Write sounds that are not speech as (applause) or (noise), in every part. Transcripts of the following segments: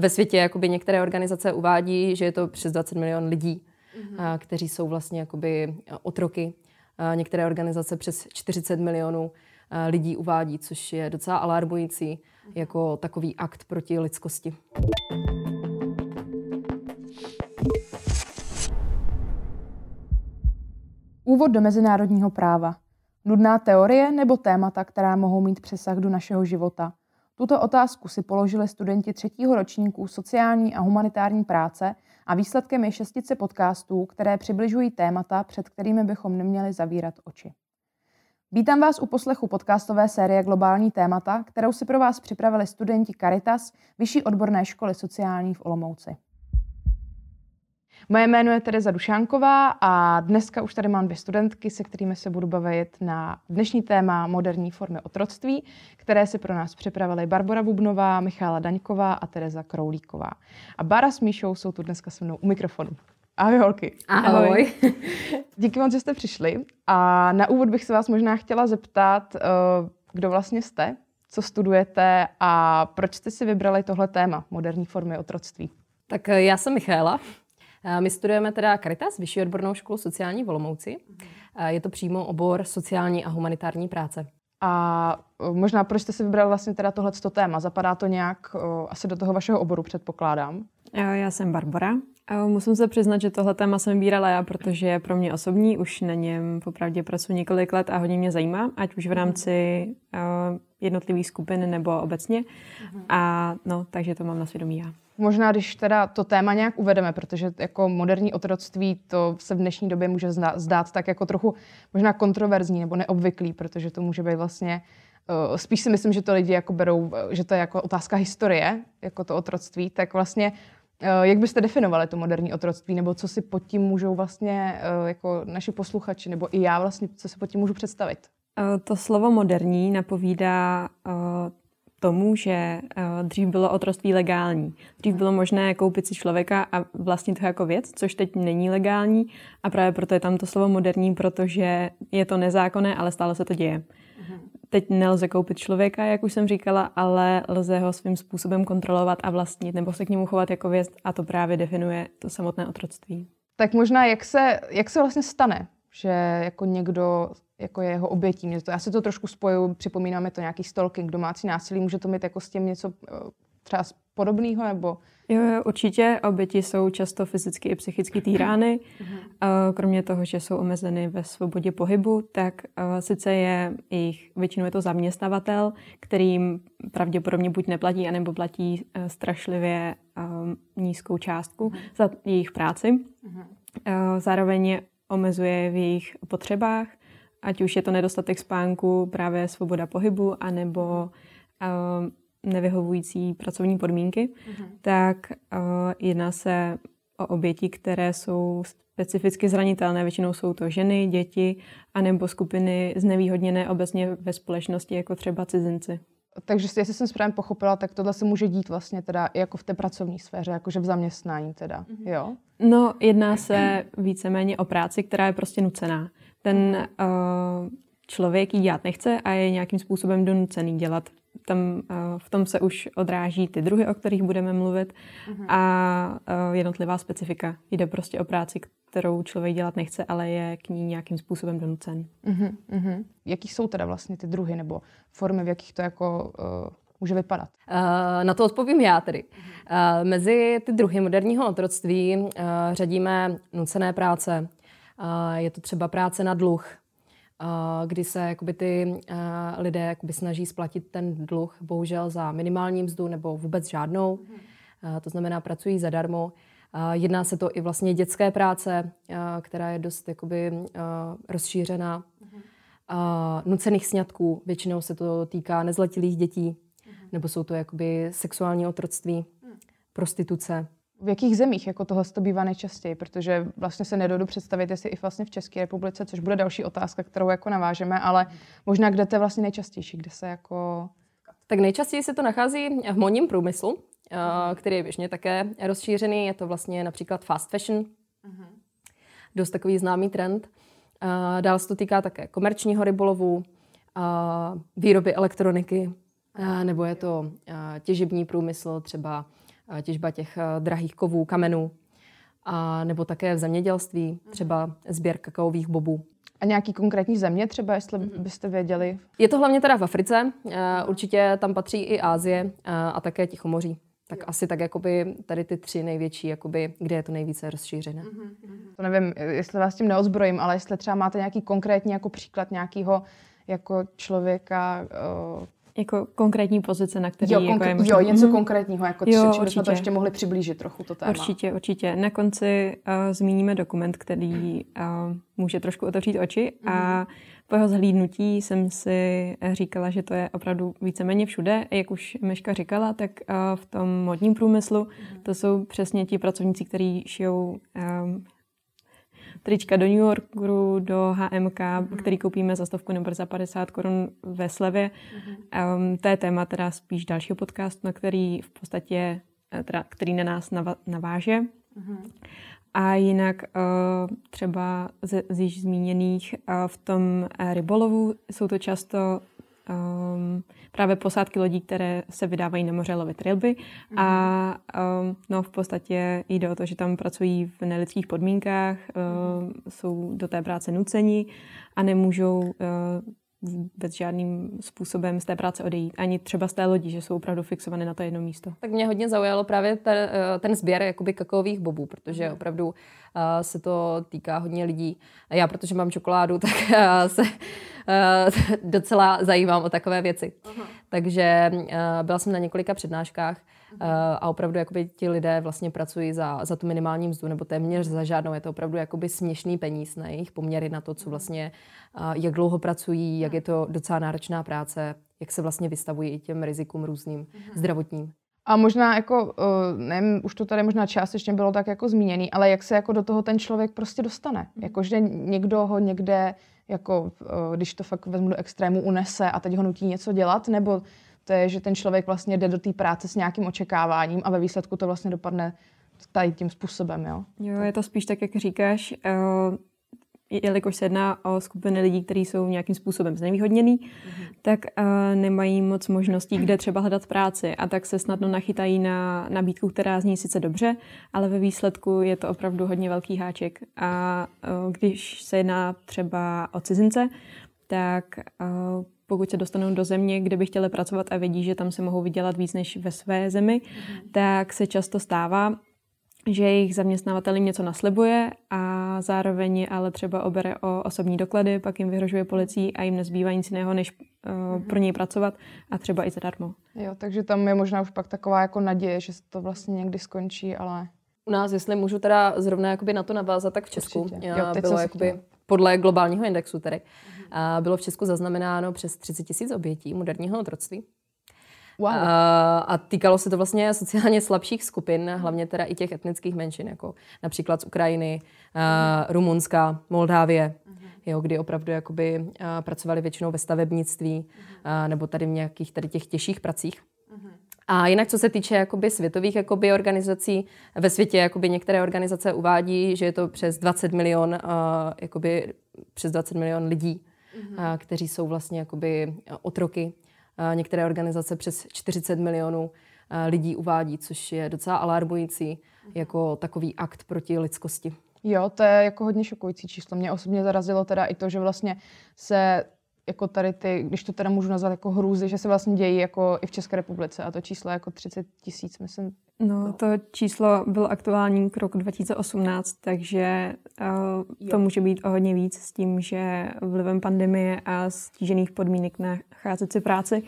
Ve světě jakoby některé organizace uvádí, že je to přes 20 milion lidí, mm-hmm. kteří jsou vlastně jakoby otroky. Některé organizace přes 40 milionů lidí uvádí, což je docela alarmující mm-hmm. jako takový akt proti lidskosti. Úvod do mezinárodního práva. Nudná teorie nebo témata, která mohou mít přesah do našeho života? Tuto otázku si položili studenti třetího ročníku sociální a humanitární práce a výsledkem je šestice podcastů, které přibližují témata, před kterými bychom neměli zavírat oči. Vítám vás u poslechu podcastové série Globální témata, kterou si pro vás připravili studenti Caritas Vyšší odborné školy sociální v Olomouci. Moje jméno je Tereza Dušánková a dneska už tady mám dvě studentky, se kterými se budu bavit na dnešní téma moderní formy otroctví, které si pro nás připravili Barbara Bubnová, Michála Daňková a Tereza Kroulíková. A Bára s Míšou jsou tu dneska se mnou u mikrofonu. Ahoj holky. Ahoj. Ahoj. (laughs) Díky moc, že jste přišli. A na úvod bych se vás možná chtěla zeptat, eh, kdo vlastně jste, co studujete a proč jste si vybrali tohle téma, moderní formy otroctví. Tak eh, já jsem Michála, my studujeme teda Caritas, Vyšší odbornou školu sociální v Olomouci. Je to přímo obor sociální a humanitární práce. A možná proč jste si vybrali vlastně teda tohleto téma? Zapadá to nějak asi do toho vašeho oboru, předpokládám? Já jsem Barbara. Musím se přiznat, že tohle téma jsem vybírala já, protože je pro mě osobní, už na něm popravdě pracuji několik let a hodně mě zajímá, ať už v rámci jednotlivých skupin nebo obecně. A no, takže to mám na svědomí já. Možná, když teda to téma nějak uvedeme, protože jako moderní otroctví to se v dnešní době může zdát tak jako trochu možná kontroverzní nebo neobvyklý, protože to může být vlastně uh, spíš si myslím, že to lidi jako berou, že to je jako otázka historie, jako to otroctví, tak vlastně uh, jak byste definovali to moderní otroctví, nebo co si pod tím můžou vlastně jako naši posluchači, nebo i já vlastně, co si pod tím můžu představit? To slovo moderní napovídá tomu, že uh, dřív bylo otroství legální. Dřív bylo možné koupit si člověka a vlastnit ho jako věc, což teď není legální a právě proto je tam to slovo moderní, protože je to nezákonné, ale stále se to děje. Uh-huh. Teď nelze koupit člověka, jak už jsem říkala, ale lze ho svým způsobem kontrolovat a vlastnit nebo se k němu chovat jako věc a to právě definuje to samotné otroctví. Tak možná, jak se, jak se vlastně stane, že jako někdo jako je jeho obětí. Mě to, já si to trošku spoju, připomínáme mi to nějaký stalking, domácí násilí, může to mít jako s tím něco eh, třeba podobného, nebo... Jo, jo, určitě. Oběti jsou často fyzicky i psychicky týrány. Mhm. Kromě toho, že jsou omezeny ve svobodě pohybu, tak eh, sice je jejich, většinou je to zaměstnavatel, kterým pravděpodobně buď neplatí, anebo platí eh, strašlivě nízkou částku mhm. za jejich práci. Mhm. Zároveň omezuje v jejich potřebách, ať už je to nedostatek spánku, právě svoboda pohybu, anebo uh, nevyhovující pracovní podmínky, uh-huh. tak uh, jedná se o oběti, které jsou specificky zranitelné. Většinou jsou to ženy, děti, anebo skupiny znevýhodněné obecně ve společnosti, jako třeba cizinci. Takže jestli jsem správně pochopila, tak tohle se může dít vlastně teda i jako v té pracovní sféře, jakože v zaměstnání teda, mm-hmm. jo? No, jedná se víceméně o práci, která je prostě nucená. Ten uh, člověk ji dělat nechce a je nějakým způsobem donucený dělat. Tam, uh, v tom se už odráží ty druhy, o kterých budeme mluvit uh-huh. a uh, jednotlivá specifika. Jde prostě o práci, kterou člověk dělat nechce, ale je k ní nějakým způsobem donucen. Uh-huh, uh-huh. Jaký jsou teda vlastně ty druhy nebo formy, v jakých to jako uh, může vypadat? Uh, na to odpovím já tedy. Uh, mezi ty druhy moderního otroctví uh, řadíme nucené práce, je to třeba práce na dluh, kdy se jakoby ty lidé jakoby snaží splatit ten dluh bohužel za minimální mzdu nebo vůbec žádnou. To znamená, pracují zadarmo. Jedná se to i vlastně dětské práce, která je dost jakoby rozšířená. Nucených sňatků, většinou se to týká nezletilých dětí, nebo jsou to jakoby sexuální otroctví, prostituce v jakých zemích jako tohle to bývá nejčastěji, protože vlastně se nedodu představit, jestli i vlastně v České republice, což bude další otázka, kterou jako navážeme, ale možná kde to je vlastně nejčastější, kde se jako... Tak nejčastěji se to nachází v modním průmyslu, eh, který je běžně také rozšířený. Je to vlastně například fast fashion, dost takový známý trend. Eh, dál se to týká také komerčního rybolovu, eh, výroby elektroniky, nebo je to těžební průmysl, třeba těžba těch drahých kovů, kamenů, a nebo také v zemědělství, třeba sběr kakaových bobů. A nějaký konkrétní země třeba, jestli mm-hmm. byste věděli? Je to hlavně teda v Africe, určitě tam patří i Ázie a také Tichomoří. Tak jo. asi tak jakoby tady ty tři největší, jakoby, kde je to nejvíce rozšířené. Mm-hmm. To nevím, jestli vás tím neozbrojím, ale jestli třeba máte nějaký konkrétní jako příklad nějakého jako člověka, jako konkrétní pozice, na který jo, jako konkr- je možná... Jo, něco mm-hmm. konkrétního, jako jo, čím bychom to ještě mohli přiblížit trochu to téma. Určitě, určitě. Na konci uh, zmíníme dokument, který uh, může trošku otevřít oči mm-hmm. a mhm. po jeho zhlídnutí jsem si říkala, že to je opravdu víceméně všude. Jak už Meška říkala, tak uh, v tom modním průmyslu mm-hmm. to jsou přesně ti pracovníci, kteří šijou um, trička do New Yorku, do HMK, mm-hmm. který koupíme za stovku nebo za 50 korun ve slevě. Mm-hmm. Um, to je téma teda spíš dalšího podcastu, na který v podstatě, eh, teda, který na nás naváže. Mm-hmm. A jinak uh, třeba z, z již zmíněných uh, v tom uh, rybolovu jsou to často um, právě posádky lodí, které se vydávají na moře lovit ryby mm. a um, no v podstatě jde o to, že tam pracují v nelidských podmínkách, uh, jsou do té práce nuceni a nemůžou uh, vůbec žádným způsobem z té práce odejít. Ani třeba z té lodi, že jsou opravdu fixované na to jedno místo. Tak mě hodně zaujalo právě ten, eh, ten sběr jakoby kakaových bobů, protože mhm. opravdu uh, se to týká hodně lidí. Já, protože mám čokoládu, (laughs) tak uh, se uh, docela zajímám o takové věci. Uh-huh. Takže byla jsem na několika přednáškách a opravdu jakoby ti lidé vlastně pracují za, za tu minimální mzdu nebo téměř za žádnou. Je to opravdu jakoby směšný peníz na jejich poměry na to, co vlastně, uh, jak dlouho pracují, jak je to docela náročná práce, jak se vlastně vystavují i těm rizikům různým uh-huh. zdravotním. A možná jako, nevím, už to tady možná částečně bylo tak jako zmíněný, ale jak se jako do toho ten člověk prostě dostane. Jako, že někdo ho někde, jako, když to fakt vezmu do extrému, unese a teď ho nutí něco dělat, nebo to je, že ten člověk vlastně jde do té práce s nějakým očekáváním a ve výsledku to vlastně dopadne tady tím způsobem, jo? Jo, je to spíš tak, jak říkáš, jelikož se jedná o skupiny lidí, kteří jsou nějakým způsobem znevýhodněný, mm-hmm. tak uh, nemají moc možností, kde třeba hledat práci a tak se snadno nachytají na nabídku, která zní sice dobře, ale ve výsledku je to opravdu hodně velký háček. A uh, když se jedná třeba o cizince, tak uh, pokud se dostanou do země, kde by chtěli pracovat a vědí, že tam se mohou vydělat víc než ve své zemi, mm-hmm. tak se často stává, že jejich zaměstnavatel jim něco naslibuje a zároveň ale třeba obere o osobní doklady, pak jim vyhrožuje policií a jim nezbývá nic jiného, než uh, pro něj pracovat a třeba i zadarmo. Jo, takže tam je možná už pak taková jako naděje, že to vlastně někdy skončí, ale... U nás, jestli můžu teda zrovna jakoby na to navázat, tak v Česku. Jo, bylo jakoby podle globálního indexu tedy, uh, bylo v Česku zaznamenáno přes 30 tisíc obětí moderního otroctví. Wow. A, a týkalo se to vlastně sociálně slabších skupin, hlavně teda i těch etnických menšin, jako například z Ukrajiny, uh, Rumunska, Moldávie, uh-huh. jo, kdy opravdu jakoby, uh, pracovali většinou ve stavebnictví uh-huh. uh, nebo tady v nějakých tady těch těžších pracích. Uh-huh. A jinak, co se týče jakoby světových jakoby organizací, ve světě jakoby některé organizace uvádí, že je to přes 20 milion, uh, jakoby přes 20 milion lidí, uh, kteří jsou vlastně jakoby otroky Některé organizace přes 40 milionů lidí uvádí, což je docela alarmující jako takový akt proti lidskosti. Jo, to je jako hodně šokující číslo. Mě osobně zarazilo teda i to, že vlastně se jako tady ty, když to teda můžu nazvat jako hrůzy, že se vlastně dějí jako i v České republice a to číslo je jako 30 tisíc, myslím. No, to číslo bylo aktuální k roku 2018, takže uh, to může být o hodně víc s tím, že vlivem pandemie a stížených podmínek nacházet si práci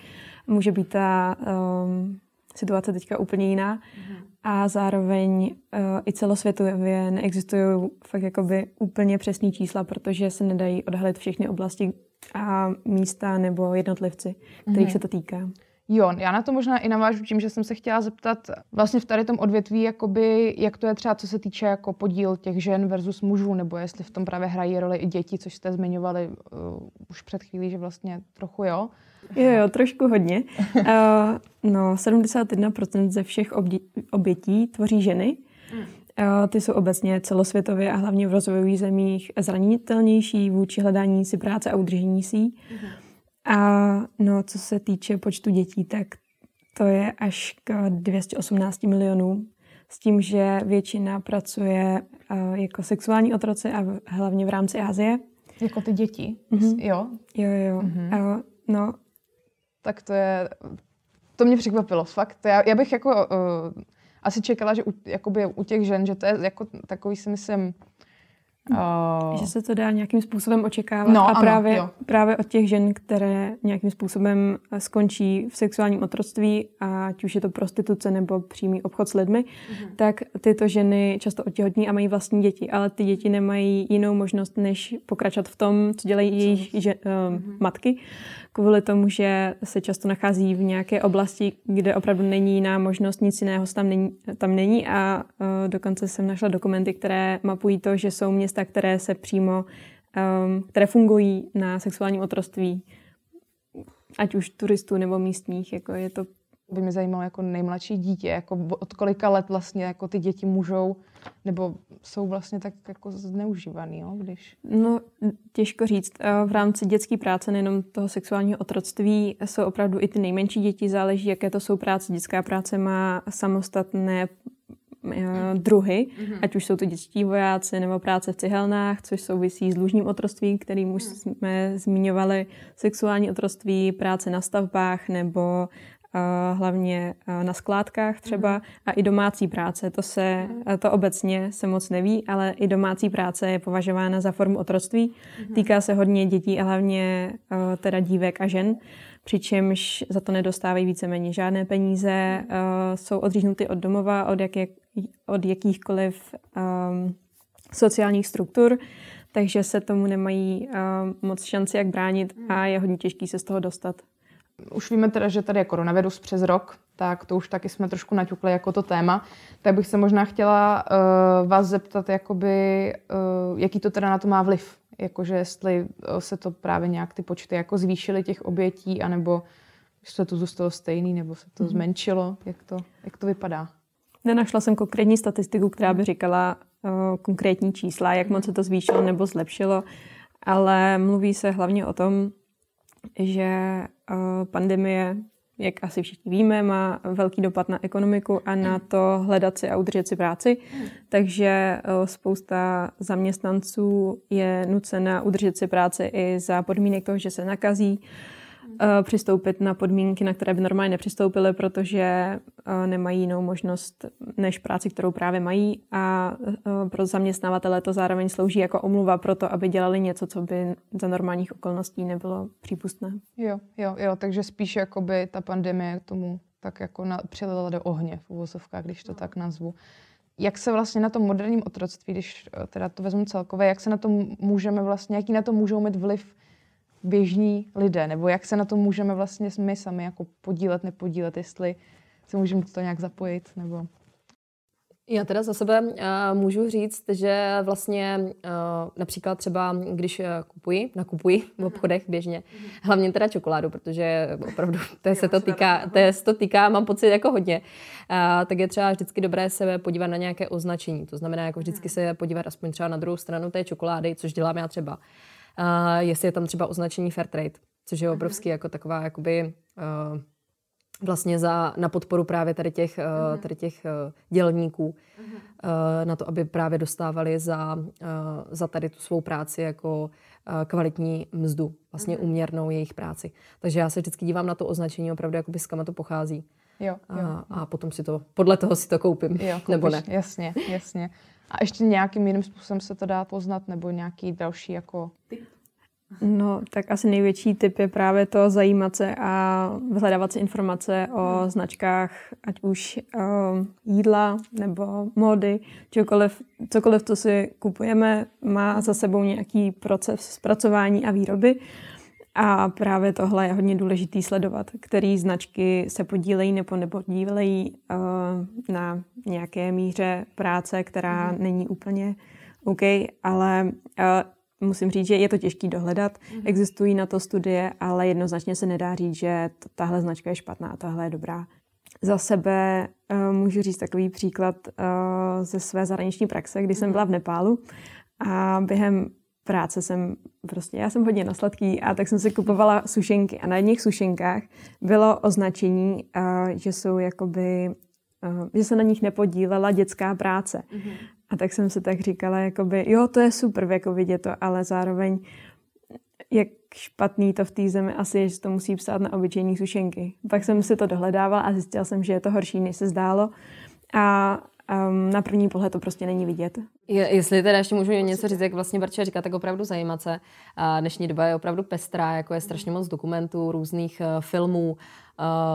může být ta um, situace teďka úplně jiná. Mm-hmm. A zároveň uh, i celosvětově neexistují fakt jakoby úplně přesné čísla, protože se nedají odhalit všechny oblasti, a místa nebo jednotlivci, kterých mm-hmm. se to týká. Jo, já na to možná i navážu tím, že jsem se chtěla zeptat vlastně v tady tom odvětví, jakoby, jak to je třeba, co se týče jako podíl těch žen versus mužů, nebo jestli v tom právě hrají roli i děti, což jste zmiňovali uh, už před chvílí, že vlastně trochu jo. Jo, jo, trošku hodně. (laughs) uh, no, 71% ze všech obdě- obětí tvoří ženy. Mm. Ty jsou obecně celosvětově a hlavně v rozvojových zemích zranitelnější vůči hledání si práce a udržení si. Mm-hmm. A no, co se týče počtu dětí, tak to je až k 218 milionů, s tím, že většina pracuje uh, jako sexuální otroci a hlavně v rámci Asie. Jako ty děti? Mm-hmm. Jo? Jo, jo. Mm-hmm. Uh, no. Tak to je, to mě překvapilo, fakt. Já, já bych jako uh, asi čekala, že u, jakoby u těch žen, že to je jako takový si myslím, Uh, že se to dá nějakým způsobem očekávat no, a ano, právě, jo. právě od těch žen, které nějakým způsobem skončí v sexuálním otroctví, ať už je to prostituce nebo přímý obchod s lidmi, uh-huh. tak tyto ženy často otěhotní a mají vlastní děti, ale ty děti nemají jinou možnost, než pokračovat v tom, co dělají co jejich že, uh, uh-huh. matky kvůli tomu, že se často nachází v nějaké oblasti, kde opravdu není jiná možnost, nic jiného tam není, tam není a uh, dokonce jsem našla dokumenty, které mapují to, že jsou města, které se přímo, um, které fungují na sexuálním otroství, ať už turistů nebo místních, jako je to by mě zajímalo jako nejmladší dítě, jako od kolika let vlastně jako ty děti můžou, nebo jsou vlastně tak jako zneužívaný, jo, když... No, těžko říct. V rámci dětské práce, nejenom toho sexuálního otroctví, jsou opravdu i ty nejmenší děti, záleží, jaké to jsou práce. Dětská práce má samostatné Eh, druhy, mm-hmm. ať už jsou to dětští vojáci nebo práce v cihelnách, což souvisí s dlužním otrostvím, kterým už mm. jsme zmiňovali, sexuální otroství, práce na stavbách nebo hlavně na skládkách třeba mm. a i domácí práce. To se, mm. to obecně se moc neví, ale i domácí práce je považována za formu otroctví. Mm. Týká se hodně dětí a hlavně teda dívek a žen přičemž za to nedostávají víceméně žádné peníze, jsou odříznuty od domova, od, jaké, od jakýchkoliv um, sociálních struktur, takže se tomu nemají uh, moc šanci, jak bránit a je hodně těžký se z toho dostat. Už víme teda, že tady je koronavirus přes rok, tak to už taky jsme trošku naťukli jako to téma. Tak bych se možná chtěla uh, vás zeptat, jakoby, uh, jaký to teda na to má vliv jakože jestli eh, se to právě nějak ty počty jako zvýšily těch obětí, anebo se to zůstalo stejný, nebo se to mm-hmm. zmenšilo, jak to, jak to vypadá? Nenašla jsem konkrétní statistiku, která by říkala uh, konkrétní čísla, jak moc se to zvýšilo nebo zlepšilo, ale mluví se hlavně o tom, že uh, pandemie jak asi všichni víme, má velký dopad na ekonomiku a na to hledat si a udržet si práci. Takže eh, spousta zaměstnanců je nucena udržet si práci i za podmínek toho, že se nakazí Eh, přistoupit na podmínky, na které by normálně nepřistoupili, protože eh, nemají jinou možnost než práci, kterou právě mají a eh, pro zaměstnavatele to zároveň slouží jako omluva pro to, aby dělali něco, co by za normálních okolností nebylo přípustné. Jo, jo, jo, takže spíš jakoby ta pandemie tomu tak jako na, přilila do ohně v uvozovkách, když to tak nazvu. Jak se vlastně na tom moderním otroctví, když teda to vezmu celkově, jak se na to můžeme vlastně, jaký na to můžou mít vliv běžní lidé, nebo jak se na to můžeme vlastně my sami jako podílet, nepodílet, jestli se můžeme to nějak zapojit, nebo... Já teda za sebe uh, můžu říct, že vlastně uh, například třeba, když uh, kupuji, nakupuji v obchodech běžně, hlavně teda čokoládu, protože opravdu (laughs) to se to týká, to se to týká, mám pocit jako hodně, uh, tak je třeba vždycky dobré se podívat na nějaké označení. To znamená jako vždycky se podívat aspoň třeba na druhou stranu té čokolády, což dělám já třeba uh, jestli je tam třeba označení Fairtrade, což je obrovský jako taková jakoby uh, vlastně za, na podporu právě tady těch, uh, tady těch uh, dělníků, uh, na to, aby právě dostávali za, uh, za tady tu svou práci jako uh, kvalitní mzdu, vlastně uměrnou jejich práci. Takže já se vždycky dívám na to označení opravdu, jakoby z kam to pochází. Jo, jo. A, a potom si to, podle toho si to koupím, jo, (laughs) koupíš, nebo ne. Jasně, jasně. A ještě nějakým jiným způsobem se to dá poznat, nebo nějaký další jako... No, tak asi největší tip je právě to zajímat se a vyhledávat si informace o hmm. značkách, ať už uh, jídla nebo módy, čokoliv, cokoliv, co si kupujeme, má za sebou nějaký proces zpracování a výroby. A právě tohle je hodně důležitý sledovat, který značky se podílejí nebo nepodílejí uh, na nějaké míře práce, která mm. není úplně OK, ale uh, musím říct, že je to těžký dohledat. Mm. Existují na to studie, ale jednoznačně se nedá říct, že tahle značka je špatná a tahle je dobrá. Za sebe uh, můžu říct takový příklad uh, ze své zahraniční praxe, kdy mm. jsem mhm. byla v Nepálu a během práce jsem prostě, já jsem hodně na sladký a tak jsem si kupovala sušenky a na jedných sušenkách bylo označení, uh, že jsou jakoby, uh, že se na nich nepodílela dětská práce. Mm-hmm. A tak jsem si tak říkala, jakoby, jo, to je super, jako vidět to, ale zároveň jak špatný to v té zemi asi je, že to musí psát na obyčejní sušenky. Pak jsem si to dohledávala a zjistila jsem, že je to horší, než se zdálo. A um, na první pohled to prostě není vidět. Je, jestli teda ještě můžu něco říct, jak vlastně Barča říká, tak opravdu zajímat se. A dnešní doba je opravdu pestrá, jako je strašně moc dokumentů, různých uh, filmů, uh,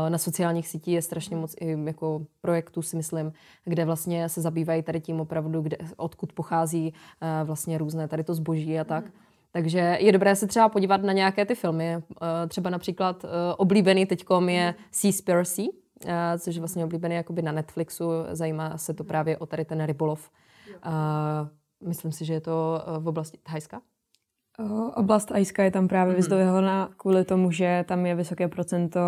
na sociálních sítích je strašně moc i jako projektů, si myslím, kde vlastně se zabývají tady tím opravdu, kde, odkud pochází uh, vlastně různé tady to zboží a tak. Mm. Takže je dobré se třeba podívat na nějaké ty filmy. Třeba například oblíbený teďkom je Seaspiracy, což je vlastně oblíbený jakoby na Netflixu. Zajímá se to právě o tady ten rybolov. Myslím si, že je to v oblasti Thajska. Oblast Thajska je tam právě mm-hmm. vyzdvihována kvůli tomu, že tam je vysoké procento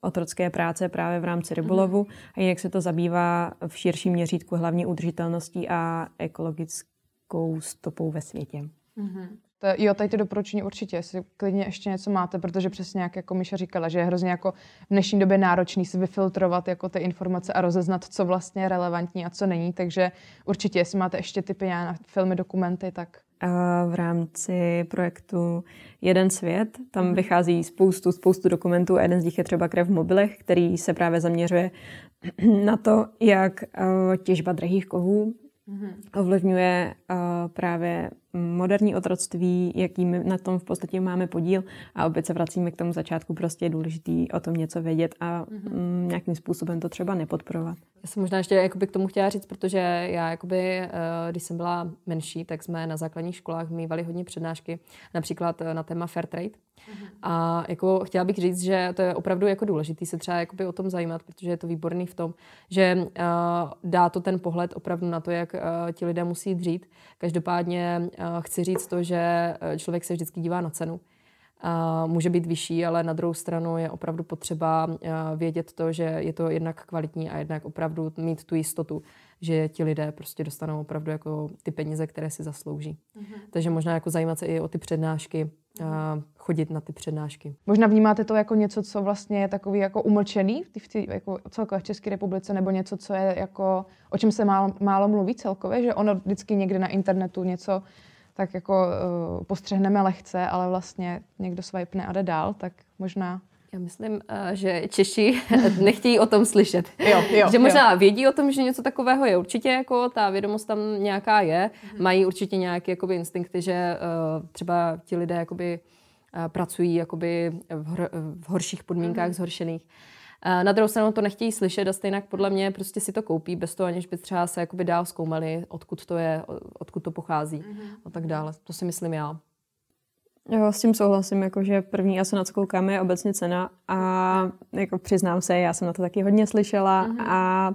otrocké práce právě v rámci rybolovu mm-hmm. a jinak se to zabývá v širším měřítku hlavně udržitelností a ekologickou stopou ve světě. Mm-hmm. To, jo, tady ty doporučení určitě, jestli klidně ještě něco máte, protože přesně jak jako Míša říkala, že je hrozně jako v dnešní době náročný si vyfiltrovat jako ty informace a rozeznat, co vlastně je relevantní a co není, takže určitě, jestli máte ještě typy na filmy, dokumenty, tak... A v rámci projektu Jeden svět, tam mm. vychází spoustu, spoustu dokumentů a jeden z nich je třeba Krev v mobilech, který se právě zaměřuje (clears throat) na to, jak těžba drahých kovů mm-hmm. ovlivňuje uh, právě moderní otroctví, jaký my na tom v podstatě máme podíl a opět se vracíme k tomu začátku, prostě je důležitý o tom něco vědět a mm-hmm. nějakým způsobem to třeba nepodporovat. Já jsem možná ještě jakoby k tomu chtěla říct, protože já, jakoby, eh, když jsem byla menší, tak jsme na základních školách mývali hodně přednášky, například eh, na téma fair trade. Uh-huh. A jako chtěla bych říct, že to je opravdu jako důležité se třeba jakoby o tom zajímat, protože je to výborný v tom, že uh, dá to ten pohled opravdu na to, jak uh, ti lidé musí dřít. Každopádně uh, chci říct to, že člověk se vždycky dívá na cenu může být vyšší, ale na druhou stranu je opravdu potřeba vědět to, že je to jednak kvalitní a jednak opravdu mít tu jistotu, že ti lidé prostě dostanou opravdu jako ty peníze, které si zaslouží. Mm-hmm. Takže možná jako zajímat se i o ty přednášky, a chodit na ty přednášky. Možná vnímáte to jako něco, co vlastně je takový jako umlčený v, tý, jako celkově v České republice, nebo něco, co je jako, o čem se málo, málo mluví celkově, že ono vždycky někde na internetu něco tak jako uh, postřehneme lehce, ale vlastně někdo swipne a jde dál, tak možná já myslím, eh, že Češi (laughs) nechtějí o tom slyšet. Jo, jo, že možná jo. vědí o tom, že něco takového je. Určitě jako ta vědomost tam nějaká je. Mm-hmm. Mají určitě nějaké jakoby, instinkty, že uh, třeba ti lidé jakoby, uh, pracují jakoby v, hor, v horších podmínkách, mm-hmm. zhoršených. Na druhou stranu to nechtějí slyšet a stejně podle mě prostě si to koupí bez toho, aniž by třeba se jakoby dál zkoumali, odkud to je, odkud to pochází mm-hmm. a tak dále. To si myslím já. Jo, s tím souhlasím, jako že první asi na co koukáme je obecně cena a jako přiznám se, já jsem na to taky hodně slyšela mm-hmm. a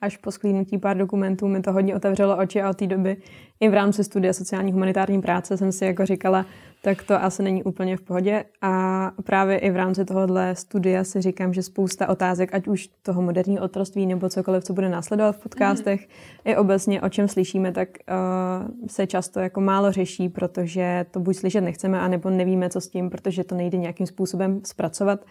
až po sklínutí pár dokumentů mi to hodně otevřelo oči a od té doby i v rámci studia sociální humanitární práce jsem si jako říkala, tak to asi není úplně v pohodě. A právě i v rámci tohohle studia si říkám, že spousta otázek, ať už toho moderního otroství nebo cokoliv, co bude následovat v podcastech, mm. i obecně o čem slyšíme, tak uh, se často jako málo řeší, protože to buď slyšet nechceme, anebo nevíme, co s tím, protože to nejde nějakým způsobem zpracovat.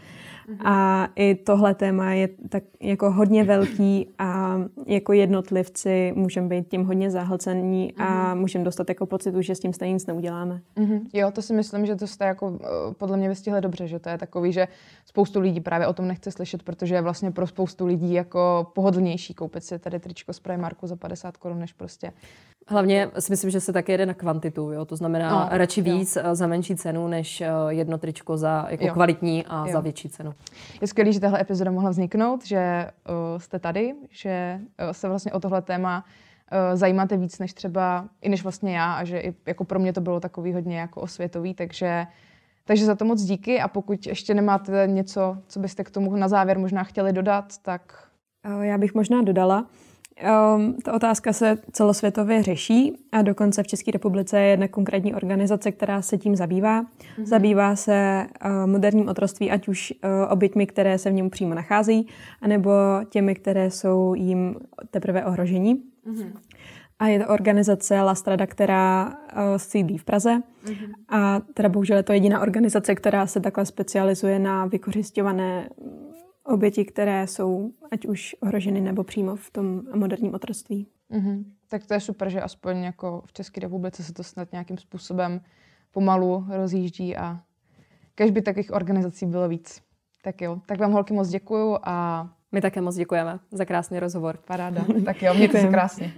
A i tohle téma je tak jako hodně velký a jako jednotlivci můžeme být tím hodně zahlcení a můžeme dostat jako pocitu, že s tím stejně nic neuděláme. Mm-hmm. Jo, to si myslím, že to jste jako eh, podle mě vystihli dobře, že to je takový, že spoustu lidí právě o tom nechce slyšet, protože je vlastně pro spoustu lidí jako pohodlnější koupit si tady tričko z Primarku za 50 korun, než prostě Hlavně si myslím, že se také jede na kvantitu, jo? to znamená no, radši víc jo. Eh, za menší cenu, než eh, jedno tričko za jako kvalitní a jo. za větší cenu. Je skvělé, že tahle epizoda mohla vzniknout, že uh, jste tady, že uh, se vlastně o tohle téma uh, zajímáte víc než třeba, i než vlastně já a že i jako pro mě to bylo takový hodně jako osvětový, takže takže za to moc díky a pokud ještě nemáte něco, co byste k tomu na závěr možná chtěli dodat, tak... Já bych možná dodala, Um, ta otázka se celosvětově řeší a dokonce v České republice je jedna konkrétní organizace, která se tím zabývá. Mm-hmm. Zabývá se uh, moderním otroství, ať už uh, oběťmi, které se v něm přímo nacházejí, anebo těmi, které jsou jim teprve ohrožení. Mm-hmm. A je to organizace La Strada, která uh, sídlí v Praze. Mm-hmm. A teda bohužel je to jediná organizace, která se takhle specializuje na vykořišťované oběti, které jsou ať už ohroženy nebo přímo v tom moderním otroctví. Mm-hmm. Tak to je super, že aspoň jako v České republice se to snad nějakým způsobem pomalu rozjíždí a kež by takových organizací bylo víc. Tak jo, tak vám holky moc děkuju a... My také moc děkujeme za krásný rozhovor. Paráda. tak jo, mějte se krásně.